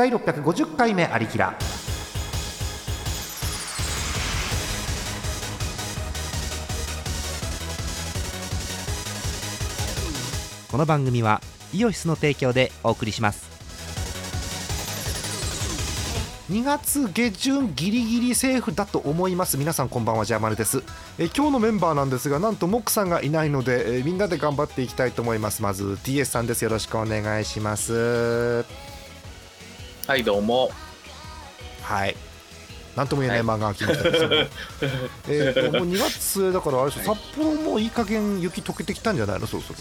第650回目ありきらこの番組はイオシスの提供でお送りします。2月下旬ギリギリセーフだと思います。皆さんこんばんはジャーマルです。え今日のメンバーなんですがなんとモックさんがいないのでえみんなで頑張っていきたいと思います。まず TS さんです。よろしくお願いします。はいどうも。はい。なんとも言えない漫画が来ましたけど、えーともう2月だからあれでしょ札幌もいい加減雪溶けてきたんじゃないの？そろそろ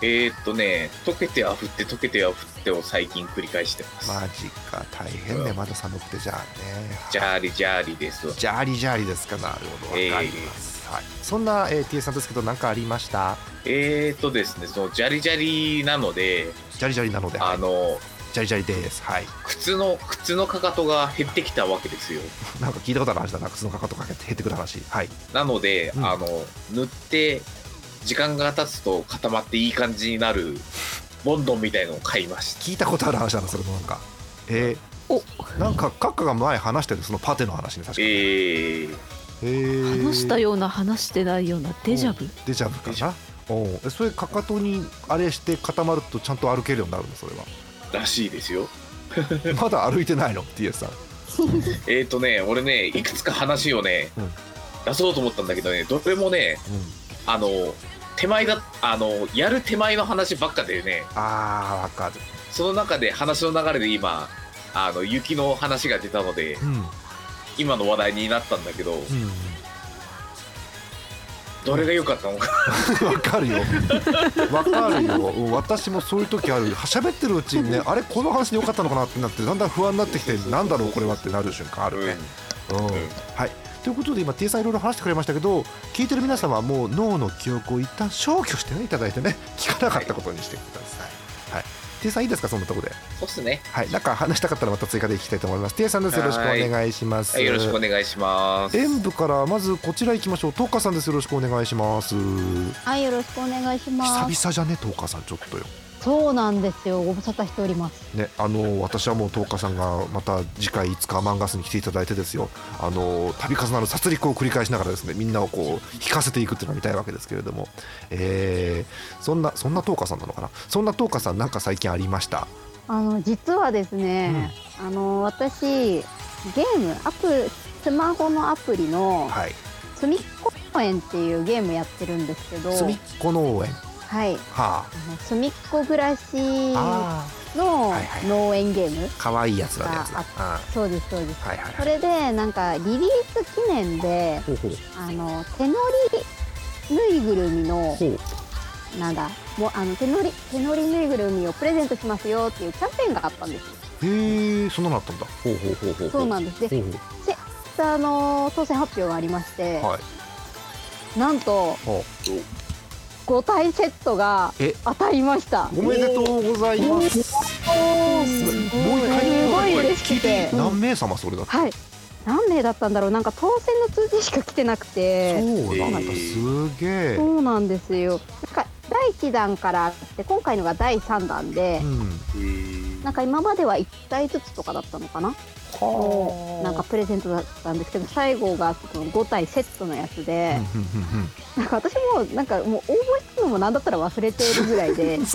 えー、っとね溶けては降って溶けては降ってを最近繰り返してます、マジか。大変ねまだ寒くて。じゃあね。ジャーリジャーリですわ。ジャーリジャーリですか。なるほど。わかります、はい、そんな、えー、TS さんですけど何かありました？えー、っとですねそのジャリジャリなのでジャリジャリなので。あのジャリジャリです。はい。靴の靴のかかとが減ってきたわけですよ。なんか聞いたことある話だ。な靴のかかとかけて減ってくる話。はい。なので、うん。あの塗って時間が経つと固まっていい感じになるボンドンみたいのを買いました。聞いたことある話だなそれもなんか。えー、なんかカッカが前話してるそのパテの話ね確かに、えー、えー。話したような話してないようなデジャブ？デジャブかな。おうえそれかかとにあれして固まるとちゃんと歩けるようになるのそれらしいですよ。はまだ歩いてないの？TS さん。えー、っとね俺ねいくつか話をね、うん。出そうと思ったんだけどねどれもねあの手前だあのやる手前の話ばっかでねあーわかる。その中で話の流れで今あの雪の話が出たのでうん。今の話題になったんだけどうんどれが良かったのか。わかるよ。わかるよ。うん私もそういう時ある。喋ってるうちにねあれこの話でよかったのかなってなってだんだん不安になってきてなんだろうこれはってなる瞬間あるね、うん。はい。ということで今 T さんいろいろ話してくれましたけど聞いてる皆様はもう脳の記憶を一旦消去してねいただいてね聞かなかったことにしてください、はい T さんいいですかそんなところで？そうっすね。はいなんか話したかったらまた追加で聞きたいと思います。T さんです。よろしくお願いします。はいよろしくお願いします。演舞からまずこちら行きましょう。トーカさんです。よろしくお願いします。はい、よろしくお願いします。久々じゃね？トーカさんちょっとよそうなんですよ。ご無沙汰しております。ね、あの私はもうトーカさんがまた次回いつかマンガスに来ていただいてですよ。あの度重なる殺戮を繰り返しながらですねみんなをこう引かせていくっていうのが見たいわけですけれども、えーそんなそんなトーカさんなのかな？そんなトーカさんなんか最近ありました？あの実はですね、あの私ゲームアプスマホのアプリのはい。すみっこ農園っていうゲームやってるんですけど、すみっこ農園はい、はあ。のすみっこ暮らしああの農園ゲーム。ーかわいいやつだねそうですそうです。ーはいはいそはい。れでなんかリリース記念であの手乗りぬいぐるみのなんだもうあの手乗り手乗りぬいぐるみをプレゼントしますよっていうキャンペーンがあったんですよ。へえそんなのあったんだ。ほうほうほうほうそうなんです。で、ほうほあの当選発表がありまして、うはい。なんとほ5体セットがえ。当たりました。うおめでとうございます。すごい。すごい嬉しくて、何名様それだはい。何名だったんだろう。なんか当選の通知しか来てなくて。そうなんだ、えー。すげえ。そうなんですよ。なんか第1弾からあって今回のが第3弾で。う、ん。えーなんか今までは1体ずつとかだったのかな？はなんかプレゼントだったんですけど最後がその5体セットのやつで、なんか私もなんかもう応募したのもなんだったら忘れているぐらいで。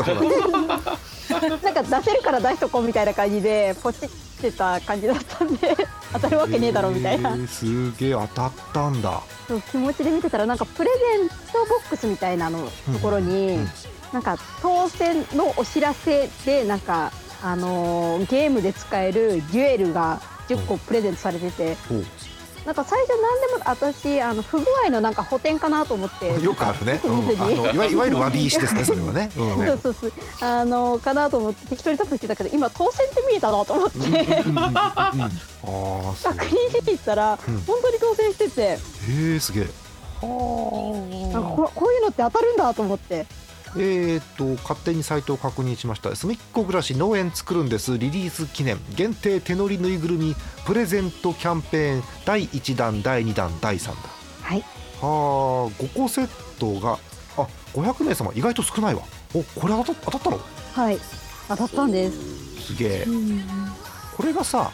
なんか出せるから出しとこうみたいな感じでポチってた感じだったんで 当たるわけねえだろみたいな。えーすげえ当たったんだ。そう気持ちで見てたらなんかプレゼントボックスみたいなのところに、うん。なんか当選のお知らせでなんか、あのーゲームで使えるデュエルが10個プレゼントされてて、ほう。なんか最初何でも私あの不具合のなんか補填かなと思ってよくあるね。うん、いわいわゆる詫び石ですね それはね。うん。ねそうそうそう。あのかなと思って適当にタップしてたけど今当選って見えたなと思って。確認しに行ったら、うん。本当に当選してて。へえすげえ。なんかここういうのって当たるんだと思ってえー、と勝手にサイトを確認しました。すみっこ暮らし農園作るんです。リリース記念。限定手乗りぬいぐるみ。プレゼントキャンペーン第1弾第2弾第3弾。はい。はあ5個セットがあ500名様意外と少ないわ。おこれ当たった当たったの？はい。当たったんです、すげえ。これがさ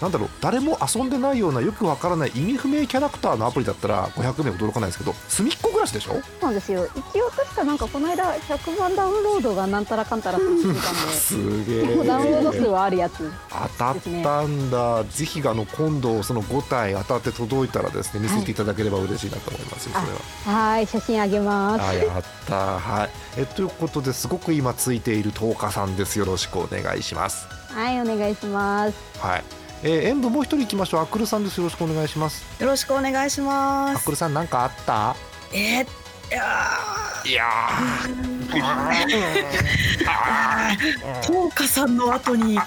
なんだろう誰も遊んでないようなよくわからない意味不明キャラクターのアプリだったら500名驚かないですけど隅っこ暮らしでしょ？そうなんですよ。一応確かなんかこの間100万ダウンロードがなんたらかんたらって言ってたん すげでもうダウンロード数えはあるやつ当たったんだ、ぜひあの今度その5体当たって届いたらですね見せていただければ嬉しいなと思いますよ、それは。はい写真あげます。あやった。はい。えということですごく今ついている10日さんです。よろしくお願いします。はいお願いします。はい、えー、演舞もう一人行きましょう。アクルさんです。よろしくお願いします。よろしくお願いします。アクルさんなんかあった？えー、いやいやー、トーカさんの後に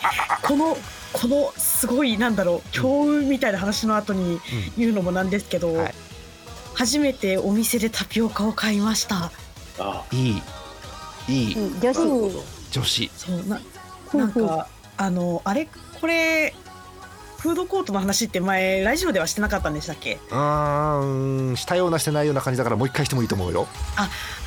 このこのすごいなんだろう強運みたいな話の後に言うのもなんですけど、はい。初めてお店でタピオカを買いました。あ。いい。いい。うん女子ど女子。そうななんかあのあれこれフードコートの話って前ラジオではしてなかったんでしたっけ？うーんしたようなしてないような感じだからもう一回してもいいと思うよ。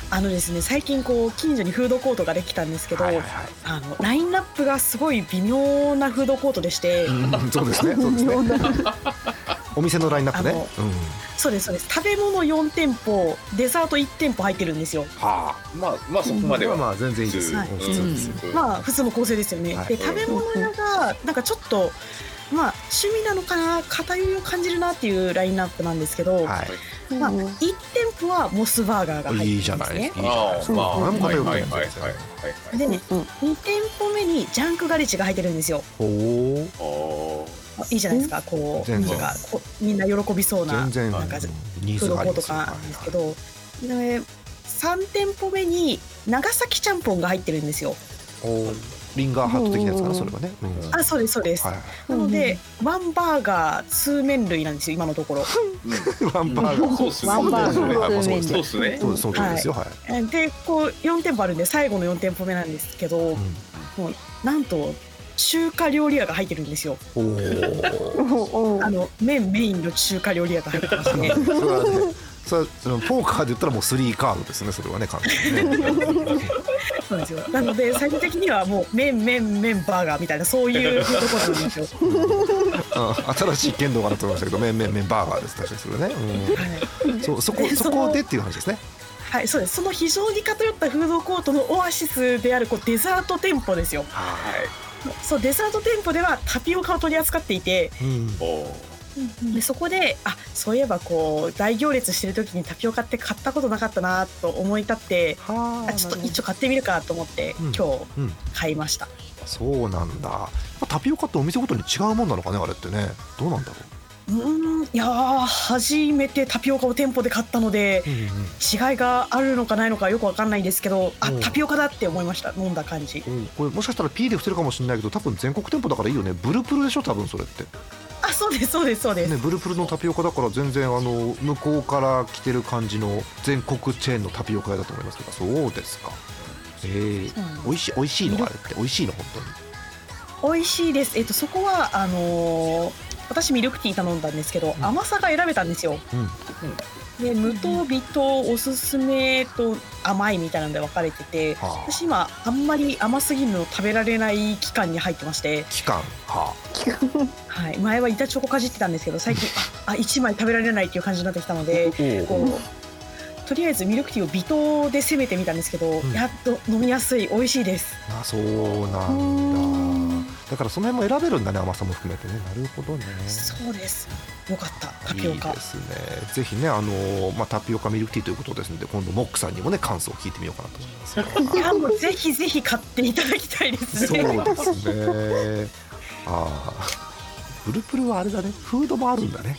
あのですね最近こう近所にフードコートができたんですけど、はいはいはい。あのラインナップがすごい微妙なフードコートでして、うんそうですねそうですね。お店のラインナップね。うん。そうですそうです。食べ物4店舗デザート1店舗入ってるんですよ。はまあまあそこまではあまあまあ全然いいです。よ、はいうん普通ですよ、うん。まあ普通の構成ですよね、はい。で食べ物屋がなんかちょっとまあ趣味なのかな偏りを感じるなっていうラインナップなんですけど、はい。まあ、1店舗はモスバーガーが入ってるんですね。じゃないいいじゃない。ですよはいはいでねうん。2店舗目にジャンクガレッジが入ってるんですよ。いいじゃないですかこう全然。なんかみんな喜びそうな全然。なんかフードコートズがあります。よかなんですけど、で3店舗目に長崎ちゃんぽんが入ってるんですよ。おリンガーハット的なやつかなそれはね、うん。あそうですそうです、はい。なので、ワンバーガー2麺類なんですよ今のところ。ワンバーガー。そうっすね。ワンバーガーはいまあそうですね。そうそうですよ。はい、でこう4店舗あるんで最後の4店舗目なんですけど、うん。もうなんと中華料理屋が入ってるんですよ。おお あの麺メインの中華料理屋が入ってますね。それはねそれはそのポーカーで言ったらもうスリーカードですねそれはね完全にねそうですよ。なので最終的にはもう麺麺麺バーガーみたいなそういうフードコートなんですよ、うん新しい剣道かなと思いましたけど麺麺麺バーガーです確かにそれね、はい。うん、そうそこでそこでっていう話ですね。はい、そうです。その非常に偏ったフードコートのオアシスであるこうデザート店舗ですよ。はい。そうデザート店舗ではタピオカを取り扱っていてうんでそこであそういえばこう大行列してる時にタピオカって買ったことなかったなと思い立ってはあちょっと一応買ってみるかと思って、うん今日うん。買いました。そうなんだ。まあタピオカってお店ごとに違うもんなのかねあれってね。どうなんだろう。ーんいやー初めてタピオカを店舗で買ったのでう、うんうん。違いがあるのかないのかよくわかんないんですけどあう。んタピオカだって思いました。飲んだ感じ。うん、これもしかしたら P で伏せるかもしれないけど多分全国店舗だからいいよね。ブルプルでしょ多分それって。あそうですそうですそうです、ねブルプルのタピオカだから全然あの向こうから来てる感じの全国チェーンのタピオカ屋だと思いますけど。そうですか。えー美味しい美味しいの？あれって？美味しいの？本当に。美味しいです。えっとそこはあのー私ミルクティー頼んだんですけど、うん。甘さが選べたんですよ。うんで無糖微糖おすすめと甘いみたいなので分かれててはあ。私今あんまり甘すぎるの食べられない期間に入ってまして、期間？ははい、前は板チョコかじってたんですけど最近ああ1枚食べられないっていう感じになってきたのでこうとりあえずミルクティーを微糖で攻めてみたんですけど、ん。やっと飲みやすい。美味しいです。あそうなんだだからその辺も選べるんだね甘さも含めてね。なるほどね。そうです。よかった。タピオカ。いいですね。ぜひねあの、まあ、タピオカミルクティーということですので今度モックさんにもね感想を聞いてみようかなと思います。いやもうぜひぜひ買っていただきたいですそうねですね。ああプルプルはあれだね。フードもあるんだね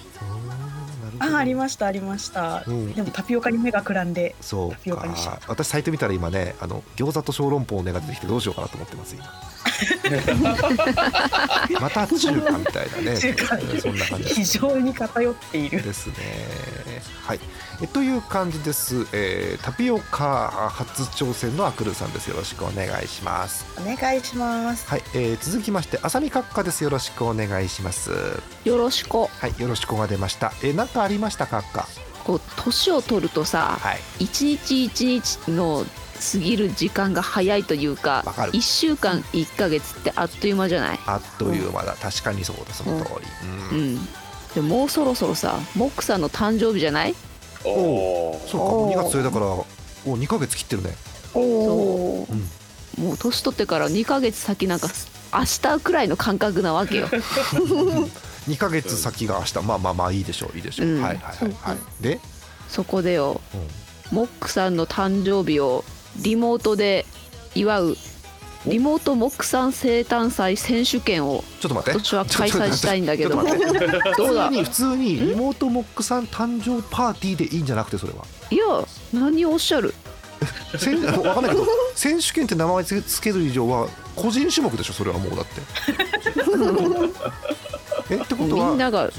あありすましたありました、うん。でもタピオカに目がくらんでそうタピオカにしか私サイト見たら今ねあの餃子と小籠包の値が出てきてどうしようかなと思ってます今。また中華みたいなね。中華。そんな感じ非常に偏っている。ですね。はい。えという感じです。えータピオカ初挑戦のアクルさんです。よろしくお願いします。お願いしますはい。えー続きまして、あさみ閣下です。よろしくお願いします。よろしくはい。よろしくが出ました。えー、なんかありました？閣下。こう年を取るとさはい。一日一日の過ぎる時間が早いというかわかる1週間1ヶ月ってあっという間じゃない？あっという間だ確かにそうだその通り、うんうんでもうそろそろさモックさんの誕生日じゃない？おおそうかもう2月末だからお2ヶ月切ってるね。おおー。もう年取ってから2ヶ月先なんか明日くらいの感覚なわけよ。2ヶ月先が明日。まあまあまあいいでしょういいでしょう、うん。はいはいはいはい。で、そこでようん。モックさんの誕生日をリモートで祝うリモートモックさん生誕祭選手権をちょっと待って。今年は開催したいんだけど。どうだ？普通に普通にリモートモックさん誕生パーティーでいいんじゃなくてそれは。いや何をおっしゃる？せんわかんないけど選手権って名前つけつける以上は個人種目でしょそれはもうだってえってことは。みんなが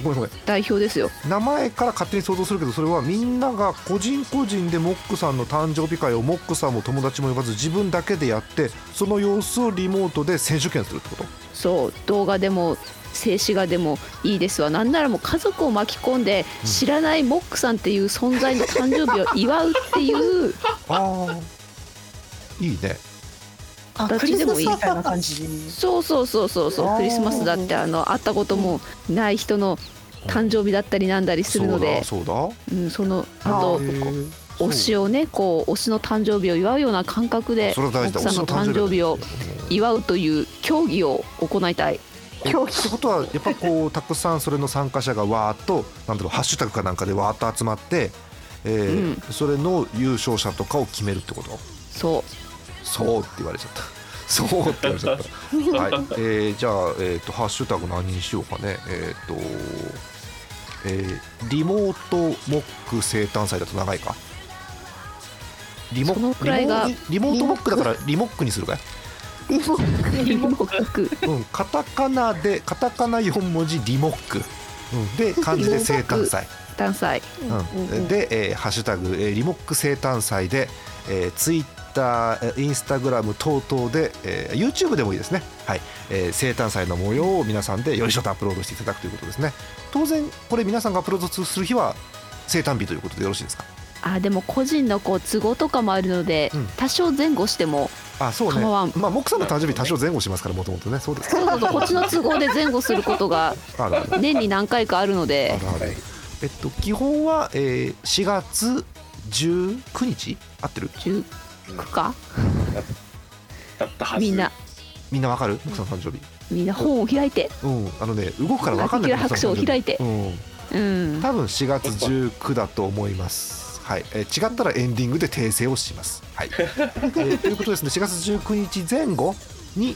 代表ですよ。名前から勝手に想像するけどそれはみんなが個人個人でモックさんの誕生日会をモックさんも友達も呼ばず自分だけでやってその様子をリモートで選手権するってこと？そう動画でも静止画でもいいですわ。なんならもう家族を巻き込んで知らないモックさんっていう存在の誕生日を祝うっていう。ああいいねあクリス形でもいいマスみたいな感じ。そうそうそうそう。そうクリスマスだってあの会ったこともない人の誕生日だったりなんだりするのでそうだそううん、そのあだと推しをねこう推しの誕生日を祝うような感覚で奥さんの誕生日を祝うという競技を行いたい。今日ってことはやっぱこうたくさんそれの参加者がわーっとなんだろうハッシュタグかなんかでわーっと集まって、えーそれの優勝者とかを決めるってこと？そうそうって言われちゃった。そうって言われちゃった。はい、えーじゃあ、えー、とハッシュタグ何にしようかね。えっ、とえーリモートモック生誕祭だと長いか？リモリモリモートモックだからリモックにするかい？リモック。うん、カタカナでカタカナ4文字リモック、うん、で漢字で生誕祭、誕祭。うん、で、えーハッシュタグ、えーリモック生誕祭で、えー、ツイッターインスタグラム等々で、えー YouTube でもいいですね、はい。えー生誕祭の模様を皆さんでよりしょとアップロードしていただくということですね。当然これ皆さんがアップロードする日は生誕日ということでよろしいですか？あでも個人のこう都合とかもあるので、うん。多少前後してもあそうね。構わん。まあモさんの誕生日多少前後しますからもともとね。そうです。そうそうそう。こっちの都合で前後することが 年に何回かあるので。あるある。えっと基本は、えー、4月19日？合ってる？19か？だったはず。みんな。みんなわかる？奥さんの誕生日。みんな本を開いて。うんあのね動くからわかんない。ラキラ白書を開いて。うん。うん。多分4月19だと思います。はい、えー違ったらエンディングで訂正をします。はい、えーということですね。4月19日前後に、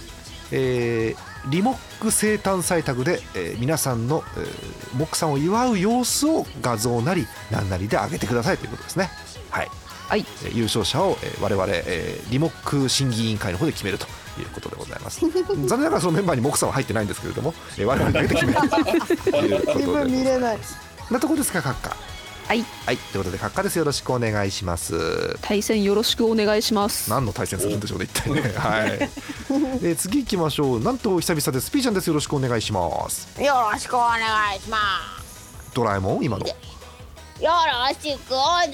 えーリモック生誕祭タグで、えー皆さんの、えーモックさんを祝う様子を画像なり何なりで上げてくださいということですね。はいはい。えー優勝者を、えー我々、えーリモック審議委員会の方で決めるということでございます。残念ながらそのメンバーにモックさんは入ってないんですけれども、えー我々だけで決めるということで見れない。なとこですか閣下はい。はい。ということで閣下です。よろしくお願いします。対戦よろしくお願いします。何の対戦するんでしょうね一体ね。はい。で次行きましょう。なんと久々です。ピーちゃんです。よろしくお願いします。よろしくお願いしまドラえもん今の。すよろしくお願い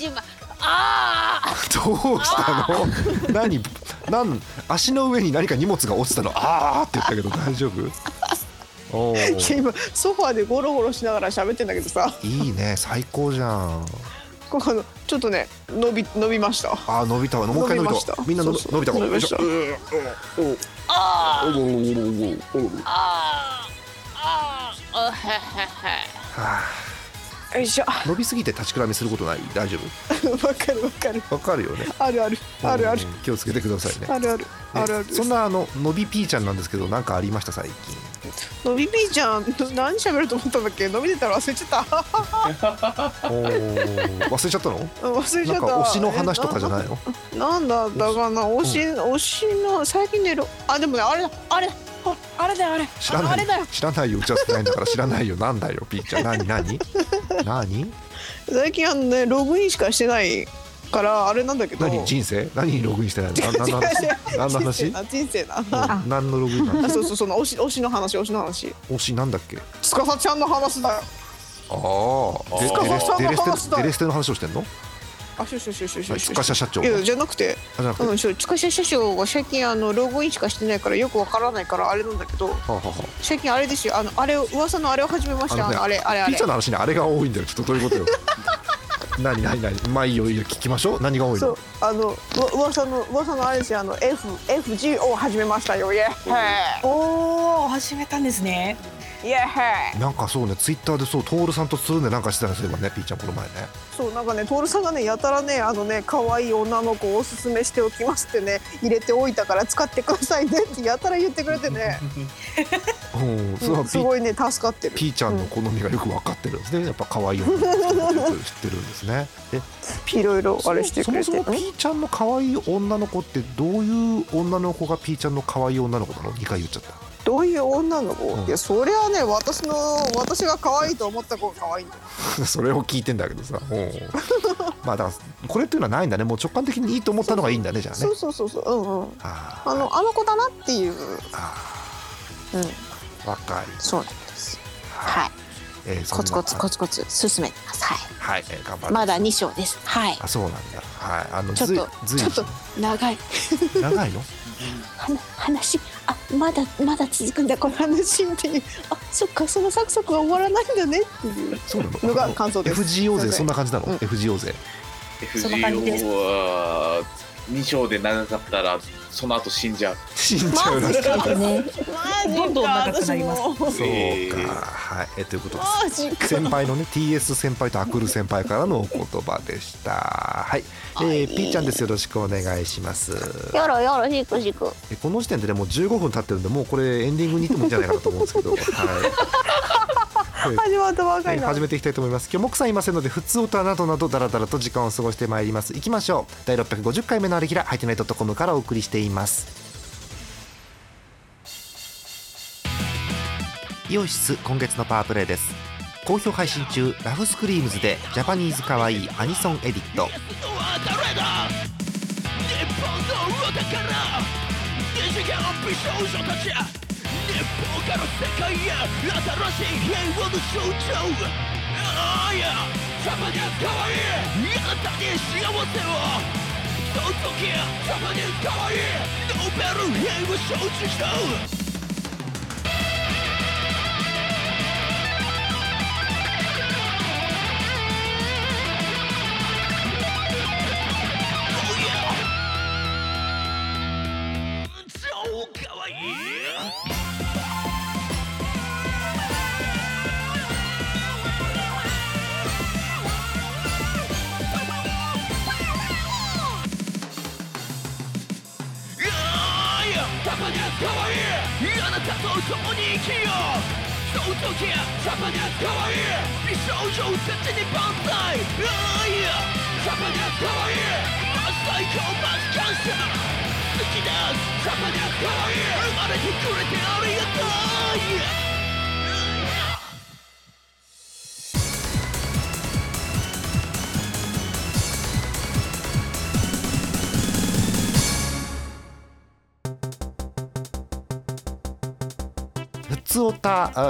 しますああどうしたの？何？なん足の上に何か荷物が落ちたの？あーって言ったけど大丈夫？お今ソファーでゴロゴロしながら喋ってんだけどさ。いいね最高じゃん。このちょっとね伸び伸びました。あー伸びたわ。もう一回伸びた伸びましたみんなのそうそう。伸びたわ。伸びました。よいしょ。うんうんあおおおおおおおあああへへはよいしょ。あ伸びすぎて立ちくらみすることない？大丈夫？わかるわかる。わかるよね。あるある。あるある。うん気をつけてくださいね。あるある。あるある。そんなあののびピーちゃんなんですけど何かありました最近？のびぴーちゃん何喋ると思ったんだっけ？伸びてた？ら忘れちゃった。忘れちゃったの？うん忘れちゃった。推しの話とかじゃないの？えななんだったかな推し、推しの最近出るあでもねあれだ。あれだああれだよあれ。知らない。よ。知らないよ。打ち合わせてないんだから知らないよ。なんだよピーちゃん。何何？何？最近あのねログインしかしてないからあれなんだけど。何？人生？何にログインしてないの？な何の話？何の話？人生な人生な。うん何のログインなそうそうその推し推しの話推しの話。推しなんだっけ？つかさちゃんの話だよ。ああで司さんのデレステデレ話だよ。ステデレステの話をしてんの？あそうそうそうそうそう。司会社長いやじゃなくてあじゃなくて、うんそう司会社長が最近あのログインしかしてないからよくわからないからあれなんだけどはあはあ最近あれですよあのあれ噂のあれを始めましたあねあれあれあれピーちゃんの話にあれが多いんだよちょっとどういうことよ何何何まあいいよいいよ聞きましょう何が多いのそうあのう噂の噂のあれですよあの F FG を始めましたよイエッヘおお始めたんですねなんかそうねツイッターでそう徹さんとつるんでなんかしてたんですよ今ねピーちゃんこの前ね。そうなんかね徹さんがねやたらねあのね可愛い女の子をおすすめしておきますってね入れておいたから使ってくださいねってやたら言ってくれてね、うんすごいね助かってる。ピーちゃんの好みがよく分かってるんですね。やっぱ可愛い女の子知ってるんですね。え いろいろあれしてくれて。そもそもピーちゃんの可愛い女の子ってどういう女の子がピーちゃんの可愛い女の子なの？2回言っちゃったどういう女の子、うん。いやそれはね私の私が可愛いと思った子が可愛いんだよ。それを聞いてんだけどさうん。まあだからこれっていうのはないんだね。もう直感的にいいと思ったのがいいんだねじゃあね。そうそうそうそううんうん。あのあの子だなっていう。あうん。ーわかりそうなんです。はい。えーコツコツコツコツ進めてますはい。はい、えー頑張まだ2章です。はい。あそうなんだ。はい。あのちょっとちょっと長い。長いの？は話あまだまだ続くんだこの話っていう。あそっかそのサクサクは終わらないんだねっていう。の？のが感想です。FGO 勢そんな感じなの、うん。FGO 勢。そんな感じです。FGO は2章で長かったらその後死んじゃう。死んじゃうらしい。ね。どんどん長くなります。そうか、えー。はい。えということです。先輩のね TS 先輩とアクル先輩からのお言葉でした。はい、えー、ピーちゃんです。よろしくお願いします。よろよろしくしく。えこの時点でねもう15分経ってるんでもうこれエンディングに行ってもいいんじゃないかなと思うんですけど。はい始まったばかりえー始めていきたいと思います。今日も奥さんいませんので普通歌などなどダラダラと時間を過ごしてまいります。行きましょう。第650回目のあれきらハイテナイトコムからお送りしています。イオシス今月のパワープレイです。好評配信中ラフスクリームズでジャパニーズかわいいアニソンエディット放火の世界へ新しい平和の象徴ああやジャパニーズかわいいあなたに幸せを。ひとときジャパニーズかわいいノーベル平和を承知した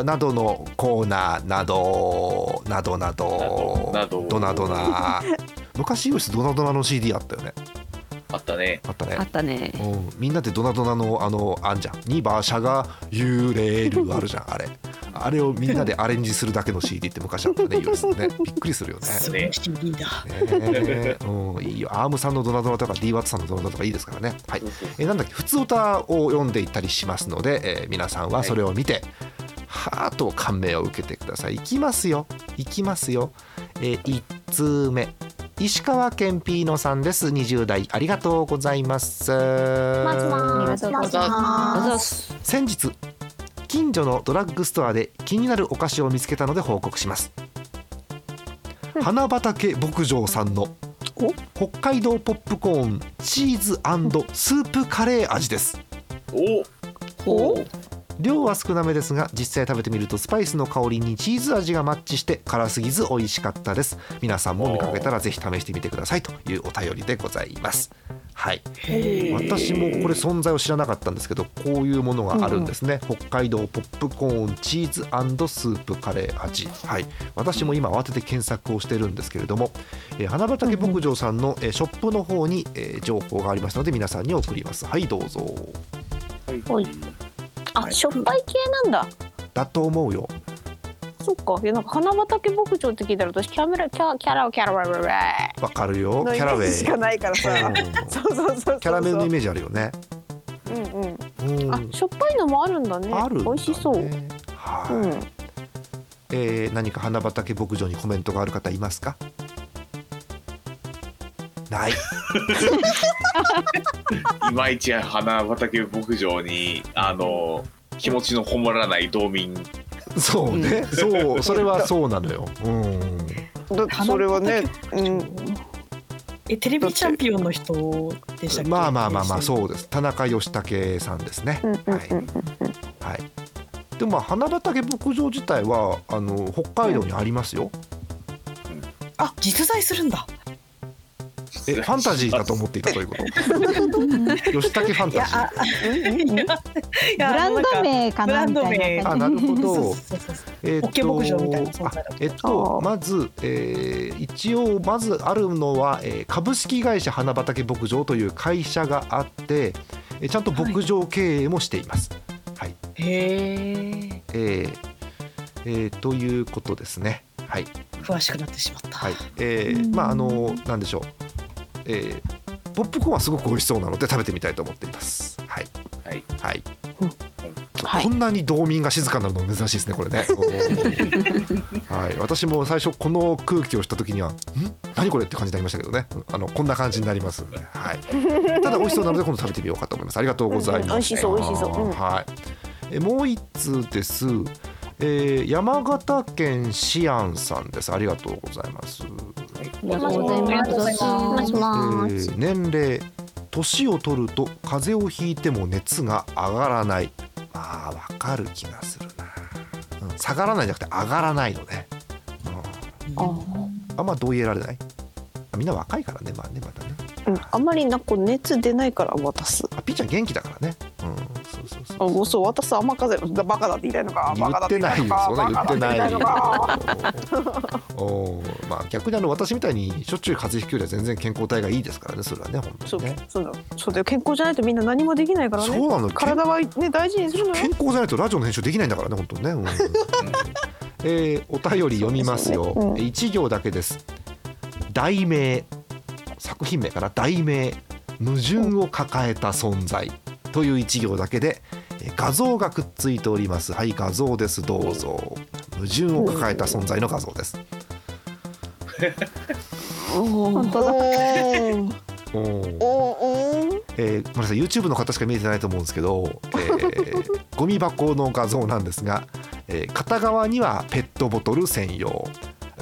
などのコーナーなどなどなどなどなど。ドナドナ昔イオシスドナドナの CD あったよね。あったね。あったね。あったね。うん。みんなでドナドナのあのあんじゃん「に馬車が揺れる」あるじゃんあれ。あれをみんなでアレンジするだけの CD って昔あったね イオシスね。びっくりするよね。すごい CD だ。ね。うん、いいよ。アームさんのドナドナとか d ワッツさんのドナドナとかいいですからね。はい。そうそうえーなんだっけ？普通歌を読んでいったりしますので、えー皆さんはそれを見て、ハート感銘を受けてください。いきますよ。いきますよ、え1通目。石川県ピーノさんです。20代ありがとうございます。まずありがとうございまあざっす。先日近所のドラッグストアで気になるお菓子を見つけたので報告します。花畑牧場さんの北海道ポップコーンチーズスープカレー味です。お？お？量は少なめですが実際食べてみるとスパイスの香りにチーズ味がマッチして辛すぎず美味しかったです。皆さんも見かけたらぜひ試してみてください。というお便りでございます。はい。私もこれ存在を知らなかったんですけどこういうものがあるんですね、北海道ポップコーンチーズスープカレー味。はい。私も今慌てて検索をしてるんですけれども、えー花畑牧場さんの、えーショップの方に、えー情報がありますので皆さんに送ります。はいどうぞ。ほいあしょっぱい系なんだ。だと思うよ。そっか。いやなんか花畑牧場って聞いたら私キャメラキャキャラキャラウェイウェイわかるよ。キャラウェイしかないからさ。うん。そうそうそうそうキャラメルのイメージあるよね。うんうん。うんあしょっぱいのもあるんだね。あるね。美味しそう。はい、うん。えー何か花畑牧場にコメントがある方いますか？ない。いまいち花畑牧場にあの気持ちのこもらない道民。そうね、そう。それはそうなのよ。うん。だそれはねうん。えテレビチャンピオンの人でしたっけ？まあまあまあまあそうです。田中義武さんですね、はい、はい、でもまあ花畑牧場自体はあの北海道にありますよ、あ実在するんだえファンタジーだと思っていたということ？義武ファンタジー。ブやランド名かな。みたいな。あなるほど。そうそうそうそう。えホッケ牧場みたいな存在だあえっとまず、えー一応まずあるのは、えー株式会社花畑牧場という会社があって、えーちゃんと牧場経営もしています。はい、へええーえーということですね。はい、詳しくなってしまった、はい、えーまああのなんでしょう、えーポップコーンはすごく美味しそうなので食べてみたいと思っています。はい、はい。はい。はい。こんなに道民が静かになるの珍しいですねこれ ね。はい、私も最初この空気をした時には「ん？何これ?」って感じになりましたけどね。あのこんな感じになります。んで、はい、ただ美味しそうなので今度食べてみようかと思います。ありがとうございます、うん。美味しそう美味しそう。うん。はい。えもう一通です、えー山形県シアンさんです。ありがとうございます。ありがとうございます。年齢年を取ると風邪をひいても熱が上がらない。まあわかる気がするな、うん下がらないじゃなくて上がらないのね、うん。ああんま同意得られない？あみんな若いからねまあねまだねうんあんまりなんか熱出ないから渡す。あピーちゃん元気だからね。うんそうそうそうあもうそう渡す雨風のバカだって言いたいのか言バカだってないよそんな言ってないよ。バカだって言いたいのかおーまあ逆にあの私みたいにしょっちゅう風邪ひくよりは全然健康体がいいですからねそれはね本当にね。そうだそうだよ。健康じゃないとみんな何もできないからね。そうなの体はね大事にす。るのよ健康じゃないとラジオの編集できないんだからね本当にね、うん。えーお便り読みますよ。すよねうん一行だけです。題名作品名から題名矛盾を抱えた存在。という一行だけでえー画像がくっついております。はい画像ですどうぞ。矛盾を抱えた存在の画像です。本当だ。おー。おおえーごめんなさい。YouTube の方しか見えてないと思うんですけど、えー ゴミ箱の画像なんですが、えー片側にはペットボトル専用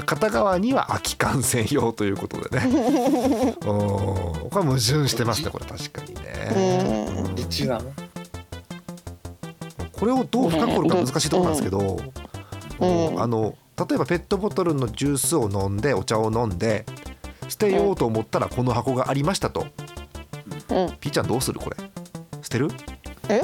片側には空き缶専用ということでね。お ーこれ矛盾してますねこれ確かにね、うん。どっちなのこれをどう深く掘るか難しいところなんですけど、うん。あの例えばペットボトルのジュースを飲んでお茶を飲んで捨てようと思ったらこの箱がありましたと、うん。ピーちゃんどうするこれ？捨てる？え？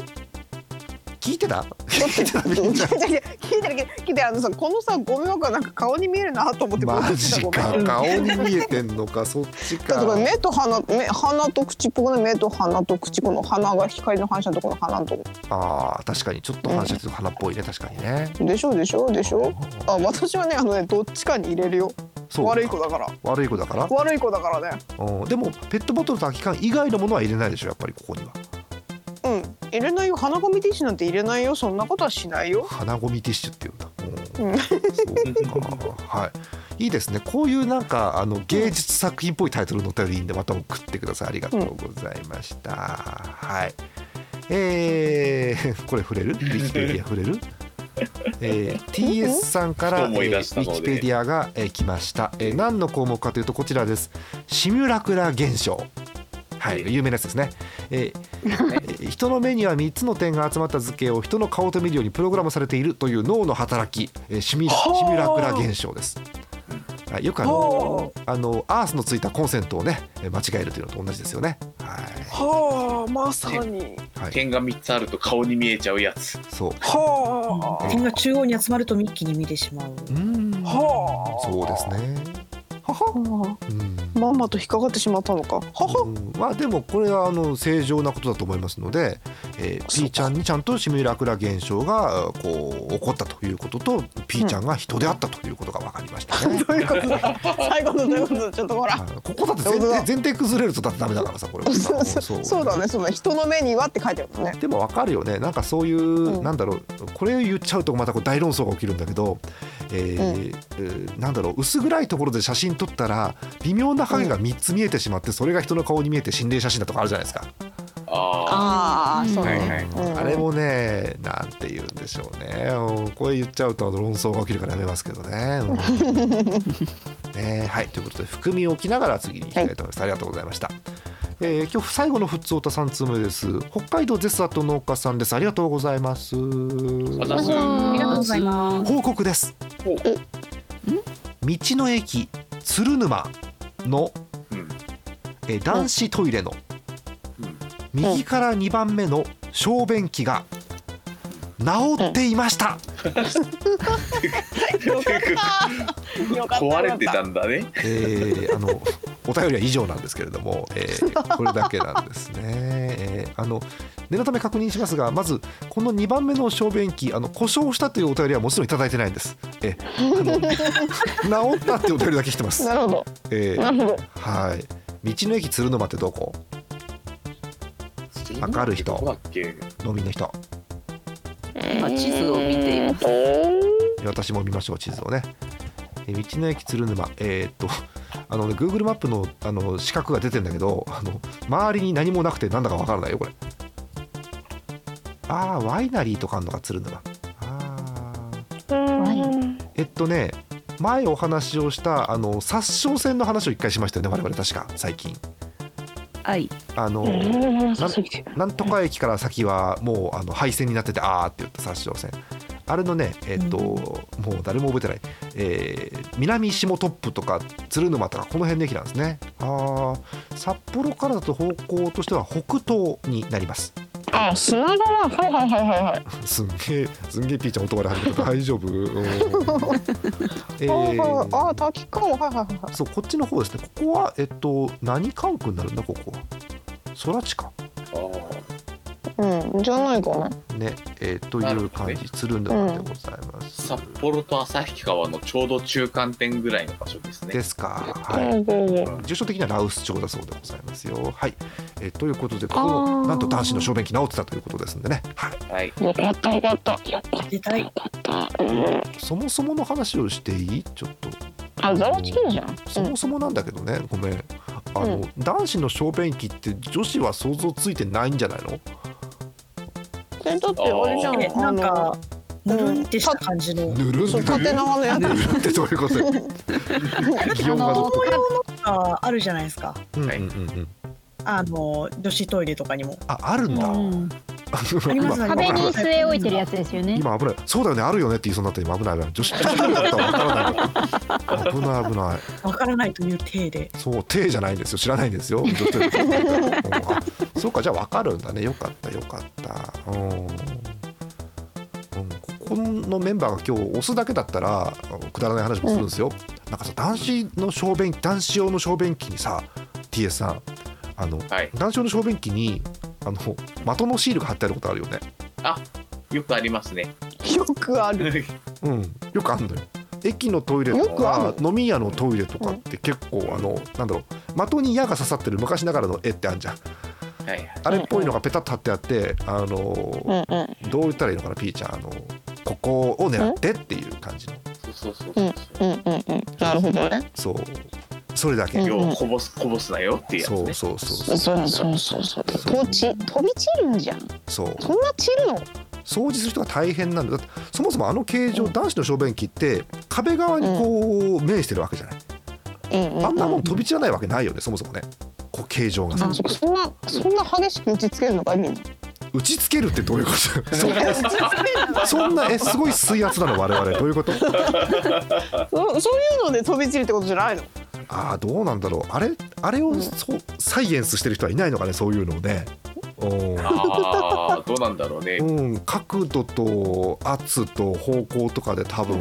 聞いてた？聞いてた。聞いてる聞いてる聞いてるあのさこのさゴミ箱がなんか顔に見えるなと思ってマジごか。顔に見えてんのかそっちだか目と鼻目鼻と口っぽくね目と鼻と口この鼻が光の反射のところの鼻のとこ。あー確かにちょっと反射する花っぽいね確かにねでしょでしょでしょ。あ私はねあのねどっちかに入れるよ。悪い子だから。悪い子だから？悪い子だからね。うん。でもペットボトルと空き缶以外のものは入れないでしょやっぱりここには。うん入れないよ。鼻ゴミティッシュなんて入れないよ。そんなことはしないよ。花ゴミティッシュっていうんだうん。うんそうか。はい。いいですね。こういうなんかあの芸術作品っぽいタイトルのお便りいいんでまた送ってください。ありがとうございました、はい。えー、これ触れる？ウィキペディア触れる？えー、TS さんから、えー、ウィキペディアが、えー来ました、えー何の項目かというとこちらです。シミュラクラ現象。はい、はい有名なやつですね、えーえー 人の目には3つの点が集まった図形を人の顔と見るようにプログラムされているという脳の働き、えーシミュラシミュラクラ現象です。はい、よくあのあ。のアースのついたコンセントをねえ間違えるというのと同じですよね。ははあまさに。い、はい、点が3つあると顔に見えちゃうやつ。そう。はあ。点が中央に集まるとミッキーに見てしまう。うん。はあ。そうですねはははうん。あまんまと引っかかってしまったのか。はは。うん。まあでもこれはあの正常なことだと思いますので、えー、P ちゃんにちゃんとシミュラクラ現象がこう起こったということと P ちゃんが人であったということが分かりましたね。どういうことだ。最後のどういうことだちょっとほら。はいここだって前提前提崩れるとだってダメだからさこれ そう。だね。そうだね。人の目にはって書いてあるもんね。でも分かるよね。なんかそういう、うん。なんだろう。これを言っちゃうとまたこう大論争が起きるんだけど、えーえーなんだろう。薄暗いところで写真撮ったら微妙な影が3つ見えてしまってそれが人の顔に見えて心霊写真だとかあるじゃないですか。あああそうはいはいねうんあれもね、なんて言うんでしょうね。うんこれ言っちゃうと論争が起きるからやめますけどね。うん ねはい、ということで含みを置きながら次に行きたいと思います。ありがとうございました。えー今日最後のふつおた3通目です。北海道ゼスアと農家さんです。ありがとうございます。あざすありがとうございます。報告です。道の駅鶴沼の、うん。えー男子トイレのうん。右から2番目の小便器が治っていました。壊れてたんだね。えーあのお便りは以上なんですけれども、えー これだけなんですね。えーあの念のため確認しますがまずこの2番目の小便器あの故障したというお便りはもちろんいただいてないんです。えーあの 治ったっていうお便りだけ来てます。なるほど。えーなるほど。はい。道の駅鶴沼ってどこ？わかる人どこだっけ？農民の人。今地図を見ています。私も見ましょう地図をねえー道の駅鶴沼。えーっと あのね Google マップのあの四角が出てんだけどあの周りに何もなくてなんだかわからないよこれ。あーワイナリーとかあんのか鶴沼。あー。えっとね前お話をしたあの殺傷戦の話を一回しましたよね我々確か最近。はい。あのなんなんとか駅から先はもうあの廃線になっててあーって言った殺傷線あれのねえっ、と、もう誰も覚えてない、えー南下トップとか鶴沼とかこの辺の駅なんですね。あー札幌からだと方向としては北東になります。あ砂川はいはいはいはいはい。すんげえすんげえピーちゃん音割れ始めた大丈夫、うん。えーあ滝川はいはいはいはい。そうこっちの方ですね。ここはえっと何管区になるんだここは？空地か。あーうんじゃないかなねえーという感じ鶴沼でございます、札幌と旭川のちょうど中間点ぐらいの場所ですねですか。はい。住所的にはラウス町だそうでございますよ。はい。えーということで、ここあのーなんと男子の小便器治ってたということですんでね。はい。はいよかったよかったよか出たい。ったうんそもそもの話をしていい？ちょっと。あざわちいいじゃん。そもそもなんだけどね、ごめん。あの、男子の小便器って女子は想像ついてないんじゃないの？えだってあれじゃん。えなんあのかぬるんってした感じの。ぬるん？そう縦長のやつ。ぬるんってどういうこと？よ擬音がどこああるじゃないですか。うんうんうんうん。あの女子トイレとかにも。あ、あるんだ。う 壁に据え置いてるやつですよね。今危ない。そうだよね、あるよねって言いそうになった今危ない危ない。女子 女子トイレだったらわからない。危ない危ない。わからないという体で。そう、手じゃないんですよ。知らないんですよ。女子トイレうんあそうか、じゃあわかるんだね。よかった、よかった。うん。うん、ここのメンバーが今日押すだけだったらくだらない話もするんですよ。なんかさ男子の小便男子用の小便器にさ TS さんあのはい。男子用の小便器にあの的のシールが貼ってあることあるよね。よくありますね。よくある。うん、よくあるのよ。駅のトイレとか飲み屋のトイレとかって結構あのなんだろう的に矢が刺さってる昔ながらの絵ってあるじゃん。はいはい。あれっぽいのがペタッと貼ってあってあのうんうん。どう言ったらいいのかなピーちゃん。あのここを狙ってっていう感じの。そうそうそううんそう。うんうんうん。なるほどね。そうそれだけ、うん。要はこぼすこぼすなよっていうやつそうねそうそう。そうそうそうそう。飛びち飛び散るんじゃん。そうそんな散るの掃除する人が大変なんだ。だそもそもあの形状、男子の小便器って壁側にこう面してるわけじゃない、うん。うんあんなもん飛び散らないわけないよねそもそもね。こう形状がさ、あそんなそんな激しく打ちつけるのか意味打ちつけるってどういうこと？そんなそんなえすごい水圧なの我々。どういうこと？そそういうので飛び散るってことじゃないの？ああどうなんだろう。あれあれをそうサイエンスしてる人はいないのかねそういうのをね。おああどうなんだろうね。うん、角度と圧と方向とかで多分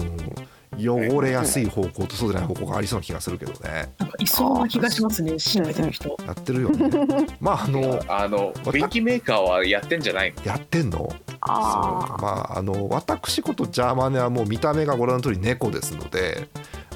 汚れやすい方向とそうじゃない方向がありそうな気がするけどね。なんかいそうな気がしますね調べてる人。やってるよね。まああのあの電機メーカーはやってんじゃないの？やってんの？そう。あまああの私ことジャーマネはもう見た目がご覧の通り猫ですので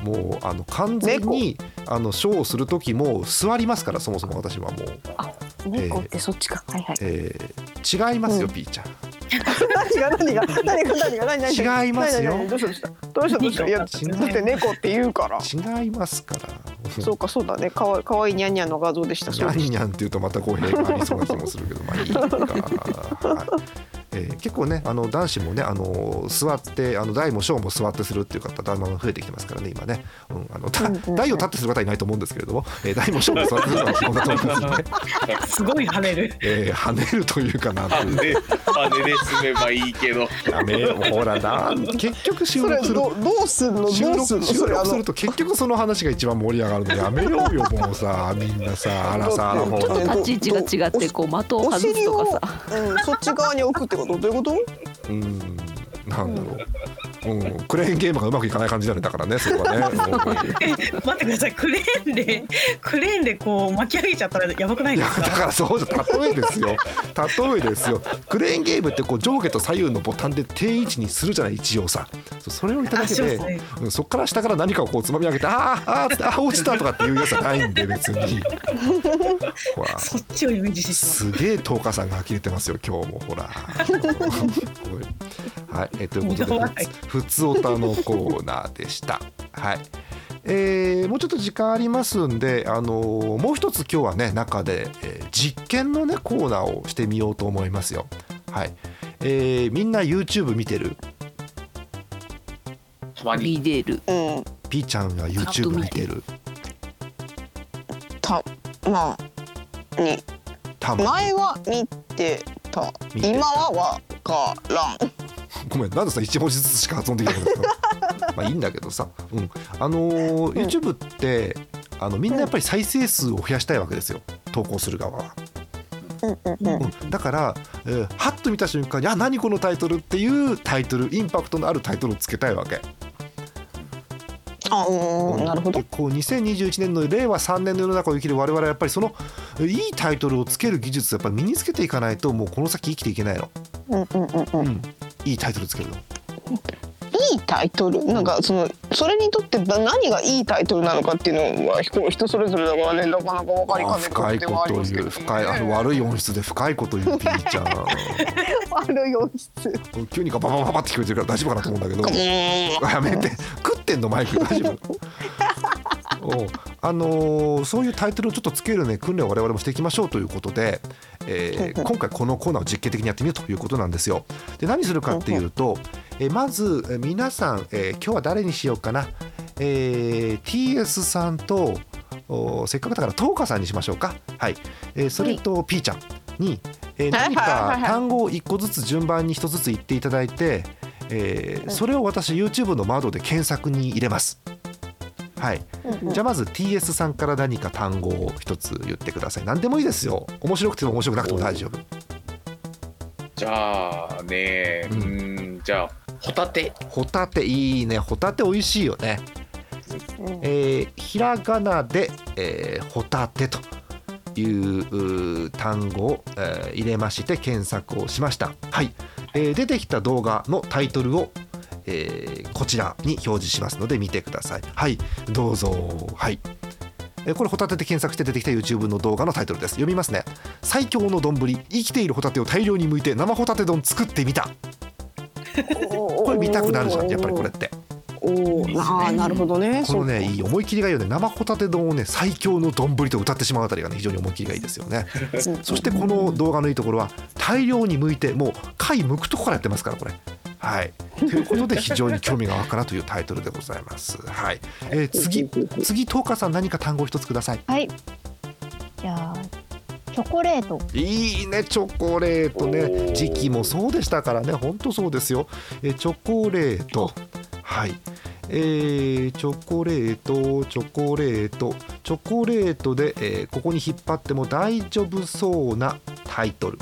もうあの完全にあのショーをする時も座りますからそもそも私はもう、あ猫ってそっちか、はいはい。えー違いますよ、ピーちゃん。何が？何が？何が？何が？何が？違いますよ。どうしたどうしたどうしたいやだって猫って言うから。違いますから。そうかそうだね。かわいかわいいニャンニャンの画像でした。ニャンニャンって言うとまた語弊がありそうな気もするけどまあいいか、は いえー結構ねあの男子もねあの座ってあの大も小も座ってするっていう方だんだん増えてきてますからね今ね、うん、あの大を立ってする方はいないと思うんですけれども、えー大も小も座ってするのは基本だと思いますね、すごい跳ねる。えー跳ねるというかな羽で羽で済めばいいけど。やめようほらな結局収録するどどうすんの？収録すんの？収録すると結局その話が一番盛り上がるのやめようよもうさ みんなさあらさあらほちょっとら立ち位置が違ってこう的を外すとかさ。うん、そっち側に置くってこと？どういうこと？うん。なんだろう、うん、クレーンゲームがうまくいかない感じなんだからねそこはね、え待ってください。クレーンでクレーンでこう巻き上げちゃったらやばくないいですか？やだからそうじゃ例えですよ。例えですよ。クレーンゲームってこう上下と左右のボタンで定位置にするじゃない一応さ。それをいただけでね。うんそこから下から何かをこうつまみ上げてあーあーあー落ちたとかっていうやつはないんで別に。ほらそっちをイメージしてしす。げえ10日さんが呆れてますよ今日も。ほら。はい、えーということでふつおたのコーナーでした。はい。えーもうちょっと時間ありますんで、あのーもう一つ今日はね中で、えー実験のねコーナーをしてみようと思いますよ。はい、えーみんな YouTube 見てる？たまに。見れる。うん。ピーちゃんが YouTube 見てる？たまあに。たま前は見てた。見てた。今はわからんごめんなんでさ一文字ずつしか発音できないんですかまあいいんだけどさ、うん、あのー YouTube ってあのみんなやっぱり再生数を増やしたいわけですよ。投稿する側は、うんうんうん。うん、だから、えーはっと見た瞬間に「あ何このタイトル」っていうタイトルインパクトのあるタイトルをつけたいわけ。あうん。なるほど。でこう2021年の令和3年の世の中を生きる我々はやっぱりそのいいタイトルをつける技術をやっぱり身につけていかないともうこの先生きていけないの、うんうんうんうん。うん、いいタイトルつけるの？いいタイトル？なんかそのそれにとってな何がいいタイトルなのかっていうのは人人それぞれだからねなかなか分かりあかね深いこと言う深いあの悪い音質で深いこと言うピーちゃん悪い音質。急にガバババババって聞こえてるから大丈夫かなと思うんだけど。うん。やめて。食ってんのマイク。大丈夫？おう。あのーそういうタイトルをちょっとつけるね訓練を我々もしていきましょうということで、えー今回このコーナーを実験的にやってみるということなんですよ。で何するかっていうと、えーまずえー皆さん、えー今日は誰にしようかな、えー TS さんとおせっかくだから東花さんにしましょうか。はい、えーそれと P ちゃんに、えー何はいはいはいはい。か単語を1個ずつ順番に1つずつ言っていただいて、えーそれを私 YouTube の窓で検索に入れます。はい、じゃあまず TS さんから何か単語を一つ言ってください。何でもいいですよ。面白くても面白くなくても大丈夫。じゃあねううんじゃあホタテホタテいいね。ホタテ美味しいよね。えーひらがなで、えーホタテという単語を、えー入れまして検索をしました。はい、えー出てきた動画のタイトルを、えーこちらに表示しますので見てください。はい、どうぞ。はい。えーこれホタテで検索して出てきた YouTube の動画のタイトルです。読みますね。最強の丼、生きているホタテを大量に剥いて生ホタテ丼作ってみた。これ見たくなるじゃん、やっぱりこれって。おーあーなるほどねこのねいい思い切りがいいよね生ホタテ丼をね最強の丼と歌ってしまうあたりがね非常に思い切りがいいですよねそしてこの動画のいいところは大量に剥いてもう貝剥くとこからやってますからこれはい。ということで非常に興味が湧くかなというタイトルでございます。はい、えー次次東花さん何か単語を一つください。はい。じゃあチョコレート。いいねチョコレートおねー。時期もそうでしたからね。ほんとそうですよ。えチョコレート。はい。えー、チョコレートチョコレート。チョコレートで、えーここに引っ張っても大丈夫そうなタイトル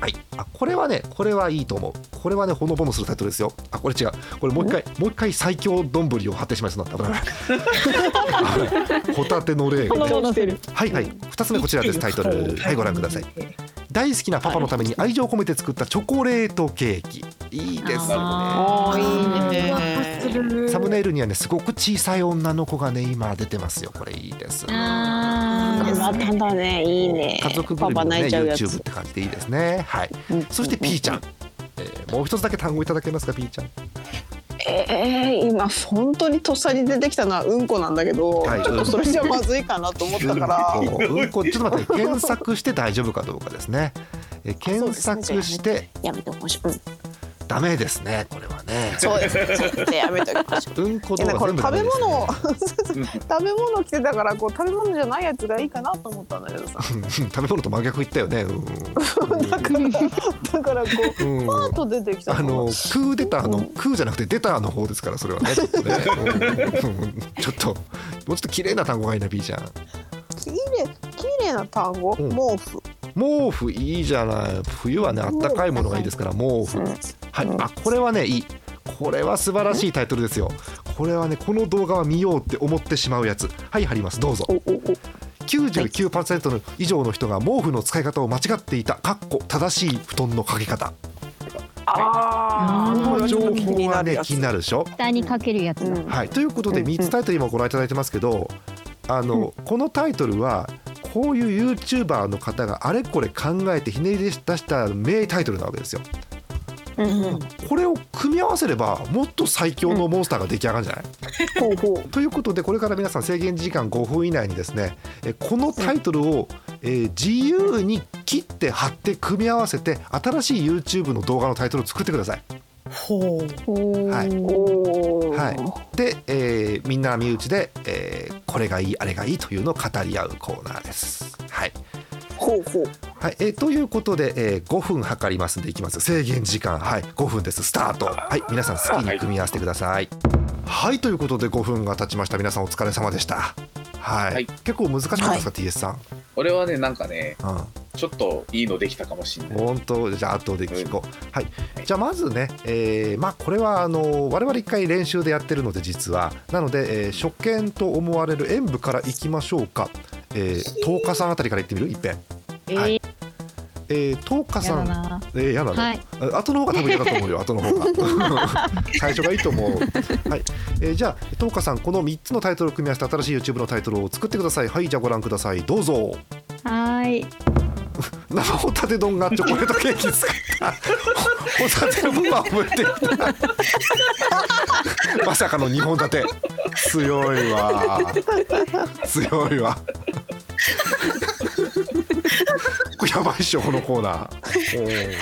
はい。あこれはねこれはいいと思う。これはねほのぼのするタイトルですよ。あこれ違う。これもう一回もう一回最強丼を張ってしまいそうになった。危な い。ホタテのレーこのねはいはい。2つ目こちらですタイトル。はい。ご覧ください。大好きなパパのために愛情を込めて作ったチョコレートケーキ。いいですね。いいねサムネイルにはねすごく小さい女の子がね今出てますよ。これいいです。ねあー。まただね。いいね。家族ぐるみのね YouTube つ。って感じでいいですね。はい。うん。そしてピーちゃん、えーもう一つだけ単語いただけますかピーちゃん。えー、今本当にとっさに出てきたのはうんこなんだけど、はい。ちょっとそれじゃまずいかなと思ったから、うん。こちょっと待って検索して大丈夫かどうかですねえー検索してやめてほしい、うん、ダメですねこれはね。そうです。ねちょっとやめておきましょう。うんこ動画全部ダメですね。物を食べ物来てたからこう食べ物じゃないやつがいいかなと思ったんだけどさうん。食べ物と真逆言ったよね。うん。だからだからこううん。パーッと出てきたあのクーデターのうん。クーじゃなくてデターの方ですからそれはねちょっとね。うんうん。ちょっともうちょっと綺麗な単語がいいな B ちゃん。綺麗綺麗な単語、うん。毛布毛布いいじゃない。冬はねあったかいものがいいですから毛布。うんはい。あこれはねいい。これは素晴らしいタイトルですよ。これはねこの動画は見ようって思ってしまうやつ。はい貼ります。どうぞ。おおお。99%の以上の人が毛布の使い方を間違っていたかっこ正しい布団のかけ方。あーこの情気報はね気になるでしょ？下にかけるやつはい、ということでうん。3つタイトル今ご覧いただいてますけど、あのこのタイトルはこういう YouTuber の方があれこれ考えてひねり出した名タイトルなわけですよ。うんうんこれを組み合わせればもっと最強のモンスターが出来上がるんじゃない、ほうほうということでこれから皆さん制限時間5分以内にですねえこのタイトルを、えー自由に切って貼って組み合わせて新しい YouTube の動画のタイトルを作ってください。ほう。はい。はい、で、えーみんな身内で、えーこれがいいあれがいいというのを語り合うコーナーです。はい。ほうほう。はい。えーということで、えー5分測りますんでいきます。制限時間。はい。5分です。スタート。はい。皆さん好きに組み合わせてください。はい、ということで5分が経ちました。皆さんお疲れ様でした。はい、はい。結構難しかったですか、TS さん、俺はねなんかねうん。ちょっといいのできたかもしれない。本当？じゃあ後で聞こう、はい。じゃあまずね、えーまあこれはあの我々一回練習でやってるので実はなので、えー初見と思われる演舞からいきましょうか、えー、10日さんあたりからいってみる？いっぺんえー。はいえー、10日やさん。えー、やだね、はい。あ後の方が多分嫌だと思うよ。後の方が。最初がいいと思う。はい、えー、じゃあ東花さんこの3つのタイトルを組み合わせて新しい YouTube のタイトルを作ってください。はいじゃあご覧ください。どうぞ。はーい。生ホタテ丼がチョコレートケーキ作った。ホタテのパパ覚えてるまさかの2本立て。強いわ。強いわこれやばいっしょこのコーナー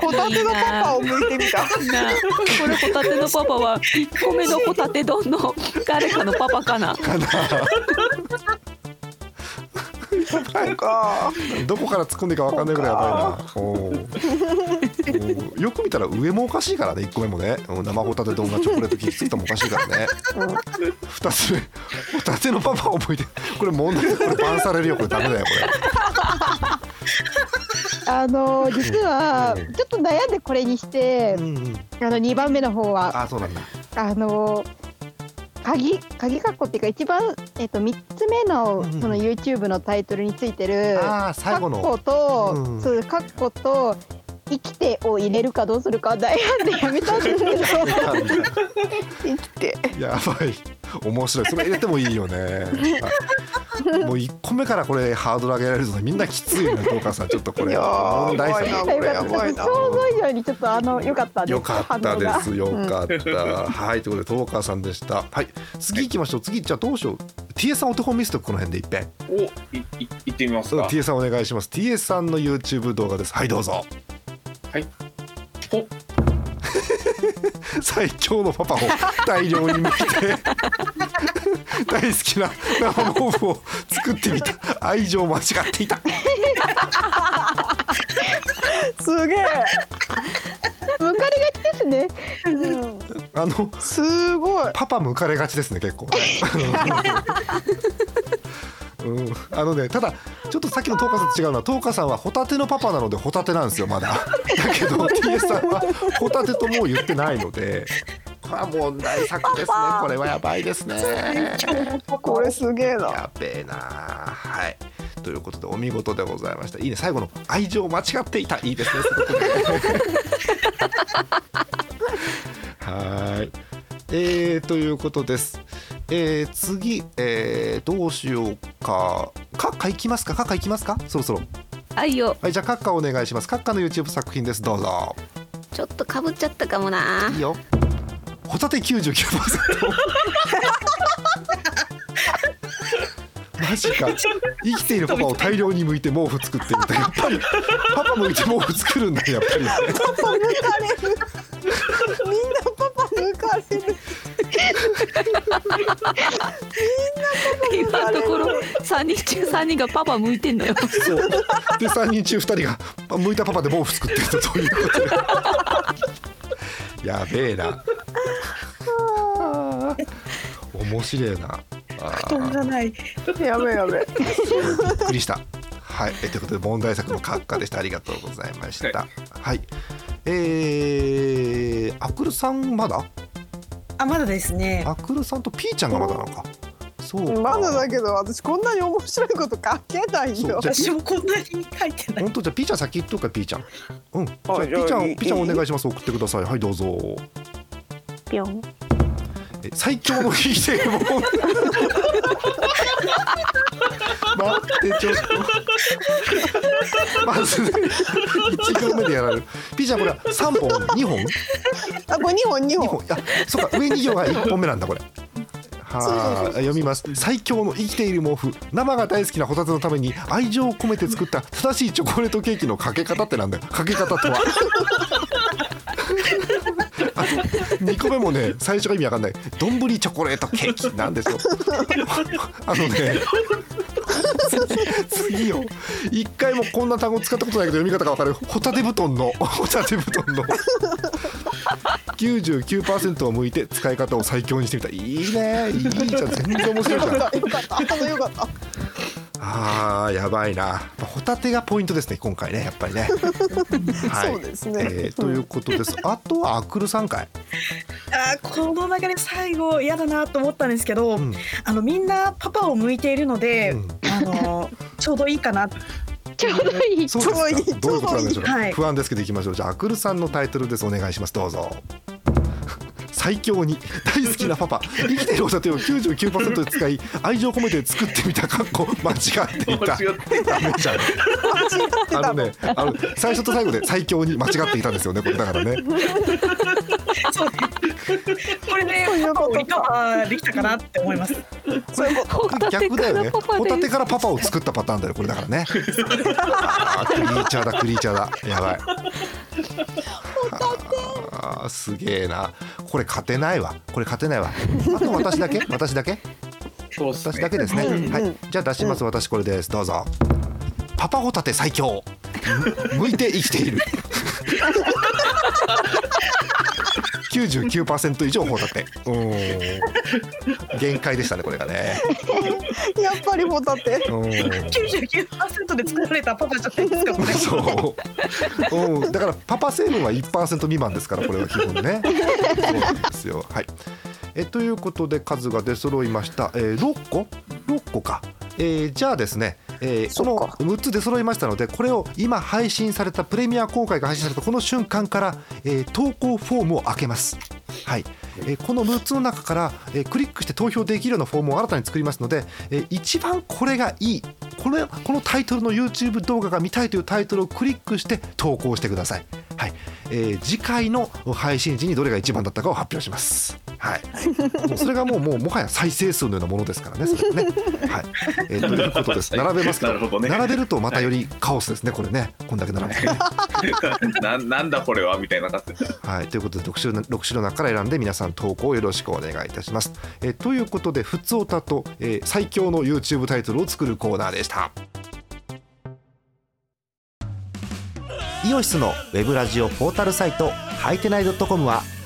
ホタテのパパを向いてみたなあこれホタテのパパは1個目のホタテ丼の誰かのパパかなかなか。どこから突っ込んでいいか分かんないぐらいやばいな。よく見たら上もおかしいからね1個目もね。うん生ホタテ丼がチョコレートキ作ったもおかしいからね。2つ目。ホタテのパパを覚えてこれ問題だこれバンされるよこれダメだよこあの実はうん。ちょっと悩んでこれにしてれ、うんうん、あの2番目の方は。あそうなんだ。あの鍵鍵括弧っていうか一番、えっと3つ目のその YouTube のタイトルについてる括弧と、うんそう括弧と生きてを入れるかどうするか悩んでやめたんですけど。生きて。やばい。面白い。それ入れてもいいよね。は い もう1個目からこれハードル上げられるとみんなきついよね東川さん。ちょっとこれ。問題やばいな作想像以上にちょっとあの良かったです。よかったです。よかった、はいということで東川さんでした。はい。次行きましょう。次じゃあどうしよう。TS さんお手本見せてこの辺でいっぺん。おいい行ってみますか。TS さんお願いします。TS さんの YouTube 動画です。はいどうぞ。ほっ 最強のパパを大量に見て 大好きな生毛布を作ってみた。愛情間違っていた。すげえ、向かれがちですね。うん、あのすごい。パパ向かれがちですね結構。うん、あのねただちょっとさっきのトーカさんと違うのはトーカさんはホタテのパパなのでホタテなんですよまだ。だけど T さんはホタテともう言ってないのでこれは問題作ですね。これはやばいですね。これすげえな。やべえな。はい。ということでお見事でございました。いいね。最後の愛情間違っていた。いいですね。すごくねはい。えー、ということですえー、次、えー、どうしようか。カッカいきますか？カッカいきますか？そろそろ。あいよ。はいじゃあカッカお願いします。カッカの YouTube 作品です。どうぞ。ちょっとかぶっちゃったかもな。いいよ。ホタテ99% マジか。生きているパパを大量に剥いて毛布作ってみたやっぱりパパ剥いて毛布作るんだねやっぱり。ねパパ抜かれる。みんなパパ抜かれる今のところ3人中3人がパパ向いてんのよ。そう。で3人中2人が剥いたパパで毛布作ってるということで。やべえな。面白いな。布団がない。やべえやべえ。びっくりした。はい、えということで問題作の閣下でした。ありがとうございました。はい。えー、アクルさんまだ？あまだですねアクルさんとピーちゃんがまだなのか。そうか。まだだけど私こんなに面白いこと書けないよ私もこんなに書いてない本当じゃあピーちゃん先言っとくかピーちゃん。うん。じゃあはいピーちゃんピーちゃんお願いします。送ってください。はいどうぞ。ぴょんえ最強のヒーテーも。待ってちょっと。まず一行目でやられる。ピーちゃんこれは三本？二本？あこれ二本二二本。本あそうか上2行が1本目なんだこれ。はあ読みます。最強の生きている毛布。生が大好きなホタテのために愛情を込めて作った正しいチョコレートケーキのかけ方ってなんだよ。かけ方とは。あと2個目もね最初が意味わかんない。丼チョコレートケーキなんですよ。あのね次よ。一回もこんな単語使ったことないけど読み方がわかる。ホタテ布団のホタテ布団の99%を向いて使い方を最強にしてみた。いいね。いいじゃん。全然面白いじゃん。よかった。よかった。よかった。あーやばいな。ホタテがポイントですね今回ねやっぱりね。はい。そうですね。えーということです。あとはアクル3回あーこの流れ最後嫌だなと思ったんですけど、うん。あのみんなパパを向いているので、うん。あのちょうどいいかなちょうどいい。そうですか。ちょうどいい。どういうことなんでしょうか、はい。不安ですけどいきましょう。じゃあアクルさんのタイトルです。お願いします。どうぞ。最強に大好きなパパ。生きてるホタテを99%で使い愛情込めて作ってみたかっこ間違っていた。間違ってダメじゃん間違ってた。あのねあの最初と最後で最強に間違っていたんですよね。これだからね これでそういうことか。パパをリカバーできたかなって思います。そういうこホタテ逆だよねホタテからパパを作ったパターンだよこれだからね。クリーチャーだクリーチャーだ。やばい。あーすげえな。これ勝てないわ。これ勝てないわ。あと私だけ？私だけ？私だけですね、うんはいうん。じゃあ出します、私これです。どうぞ。パパホタテ最強。む向いて生きている99%以上ホタテうー。ん限界でしたねこれがね。とやっぱりホタテうん99%で作られたパパじゃないですかこれ。そう、うん、だからパパ成分は1%未満ですからこれは基本ね。そうなんですよ。はい。えということで数が出揃いました、えー、6個？6個か、えーじゃあですね、えーこのそっか。6つ出揃いましたのでこれを今配信されたプレミア公開が配信されたこの瞬間から、えー投稿フォームを開けます。はい、えーこの6つの中から、えークリックして投票できるようなフォームを新たに作りますので、えー一番これがいい。これこのタイトルの YouTube 動画が見たいというタイトルをクリックして投稿してください、はい。えー次回の配信時にどれが一番だったかを発表します、はい、もうそれがもうもうもはや再生数のようなものですからねそれはね。はい、えーということです。並べますけどなるほどね。並べるとまたよりカオスですねこれね。こんだけ並べて。ね。ななんだこれはみたいな感じはい、ということで6種の6種の中から選んで皆さん投稿をよろしくお願いいたします。えーということで「ふつおた」と、えー最強の YouTube タイトルを作るコーナーでした。イオシスのウェブラジオポータルサイトはいてない .com は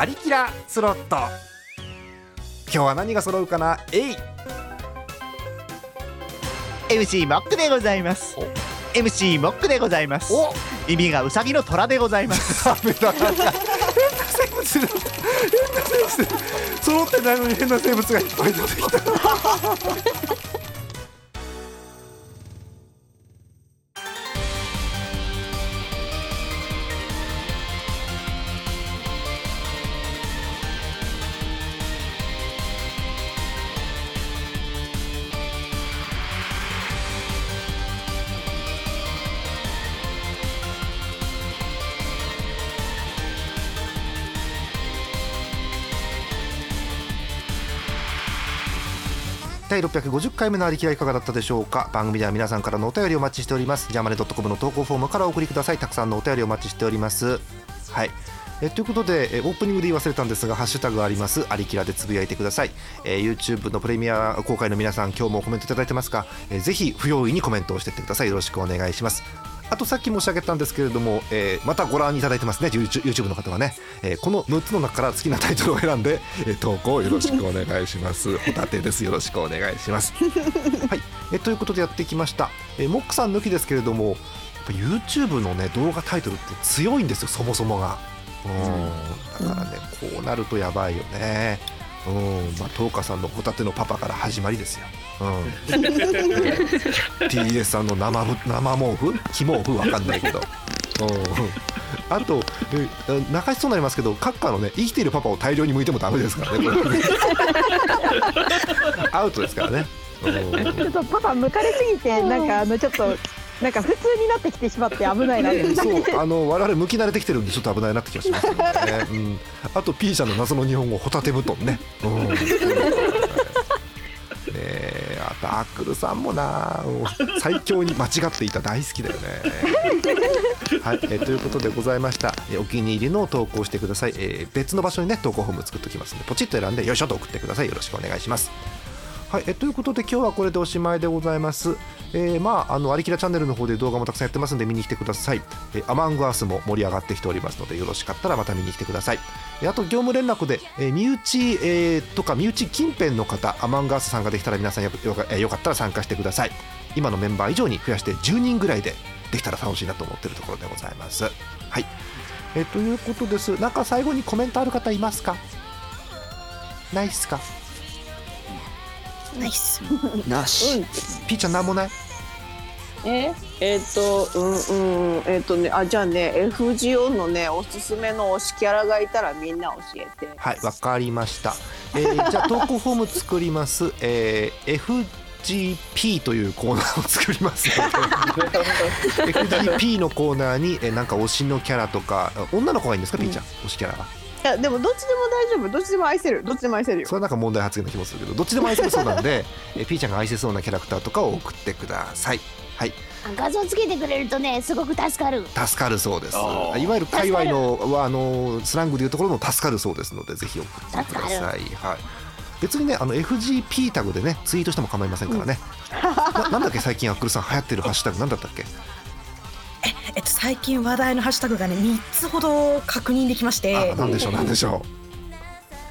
アリキラスロット。今日は何が揃うかな？えい。MC モックでございます。お。MC モックでございます。お。耳がウサギの虎でございます。ダメだ。なんか変な生物変な生物。揃ってないのに変な生物がいっぱい出てきた第650回目のありきらいかがだったでしょうか？番組では皆さんからのお便りをお待ちしております。ジャマネドットコムの投稿フォームからお送りください。たくさんのお便りをお待ちしております。はい。えということでえオープニングで言い忘れたんですがハッシュタグがあります。ありきらでつぶやいてください、えー YouTube のプレミア公開の皆さん今日もコメントいただいてますか、えーぜひ不用意にコメントをしてってください。よろしくお願いします。あとさっき申し上げたんですけれども、えーまたご覧いただいてますね YouTube の方はね、えーこの6つの中から好きなタイトルを選んで、えー投稿をよろしくお願いします。ホタテです。よろしくお願いします。はい、えーということでやってきました、えーモックさん抜きですけれども YouTube のね動画タイトルって強いんですよそもそもが。うん。だからねこうなるとやばいよねうん。まあ東花さんのホタテのパパから始まりですよ。うん。TS さんの生ぶ生毛布木毛布わかんないけど。うん。あとえ泣かしそうになりますけどカッカーのね生きているパパを大量に剥いてもダメですからね アウトですからね。うん。ちょっとパパ向かれすぎてなんかあのちょっとなんか普通になってきてしまって危ないなって。そうあの我々向き慣れてきてるんでちょっと危ないなって気がしますね、うん、あと P 社の謎の日本語ホタテ布団ね、うん、ねえあとアクルさんもな最強に間違っていた大好きだよね。はい、えーということでございました、えーお気に入りの投稿してください、えー別の場所にね投稿フォーム作っておきますのでポチッと選んでよいしょと送ってください。よろしくお願いします。はい、えということで今日はこれでおしまいでございます。えーまああのアリキラチャンネルの方で動画もたくさんやってますんで見に来てください。えアマングアースも盛り上がってきておりますのでよろしかったらまた見に来てください。えーあと業務連絡で、え身内、えとか身内近辺の方アマングアース参加できたら皆さんよよか,、えーよかったら参加してください。今のメンバー以上に増やして10人ぐらいでできたら楽しいなと思っているところでございます。はい。えということです。なんか最後にコメントある方いますか？ないっすか？ナイスなしピーちゃんなんもないえ？えっ、とうんうん。えっ、とねあじゃあね FGO のねおすすめの推しキャラがいたらみんな教えて。はい、わかりました。えーじゃあ 投稿フォーム作ります。えー FGP というコーナーを作ります。ので FGP のコーナーに、えーなんか推しのキャラとか女の子がいいんですか、ピーちゃん推しキャラは？いやでもどっちでも大丈夫。どっちでも愛せる。どっちでも愛せるよ。それはなんか問題発言な気もするけどどっちでも愛せるそうなんで、えー、ピーちゃんが愛せそうなキャラクターとかを送ってください。はい。画像つけてくれるとねすごく助かる。助かるそうです。いわゆる界隈のはあのスラングでいうところの助かるそうですのでぜひ送ってください。はい。別にねあの FGP タグでねツイートしても構いませんからね、ななんだっけ最近アックルさん流行ってるハッシュタグなんだったっけ？えっと、最近話題のハッシュタグがね3つほど確認できまして。あなんでしょうなんでしょ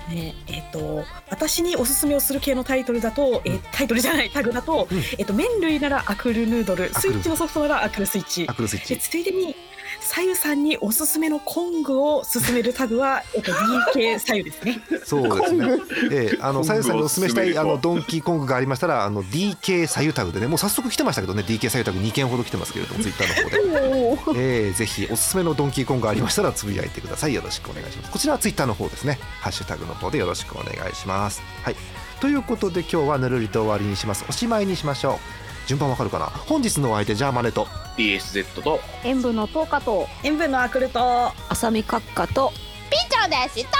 ねえっと、私におすすめをする系のタイトルだと、えータイトルじゃないタグだと、うん。えっと、麺類ならアクルヌードルスイッチのソフトならアクルスイッチ。うアクルスイッでチついでにさゆさんにおすすめのコングを勧めるタグは、えっと、DK さゆですね。そうですね。ええあのさゆさんにお勧めしたいあのドンキーコングがありましたらあの DK さゆタグでねもう早速来てましたけどね DK さゆタグ2件ほど来てますけれどもツイッターの方で。えー、ぜひおすすめのドンキーコングありましたらつぶやいてください。よろしくお願いします。こちらはツイッターの方ですね。ハッシュタグの方でよろしくお願いします。はい。ということで今日はぬるりと終わりにします。おしまいにしましょう順番わかるかな？本日のお相手ジャーマネと。DSZ と。塩分の10日と。塩分のアクルと浅見閣下と。ピンちゃんでした。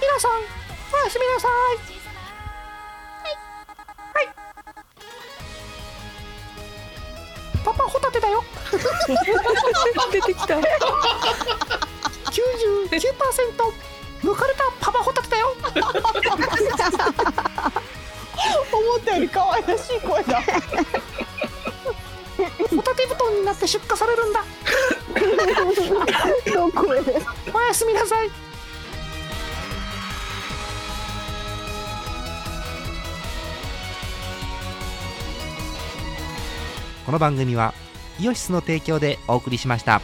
皆さんおやすみなさい。パパホタテだよ。出てきた。99%抜かれたパパホタテだよ。思ったより可愛らしい声だ。ホタテ布団になって出荷されるんだ。どこへおやすみなさい。この番組はイオシスの提供でお送りしました。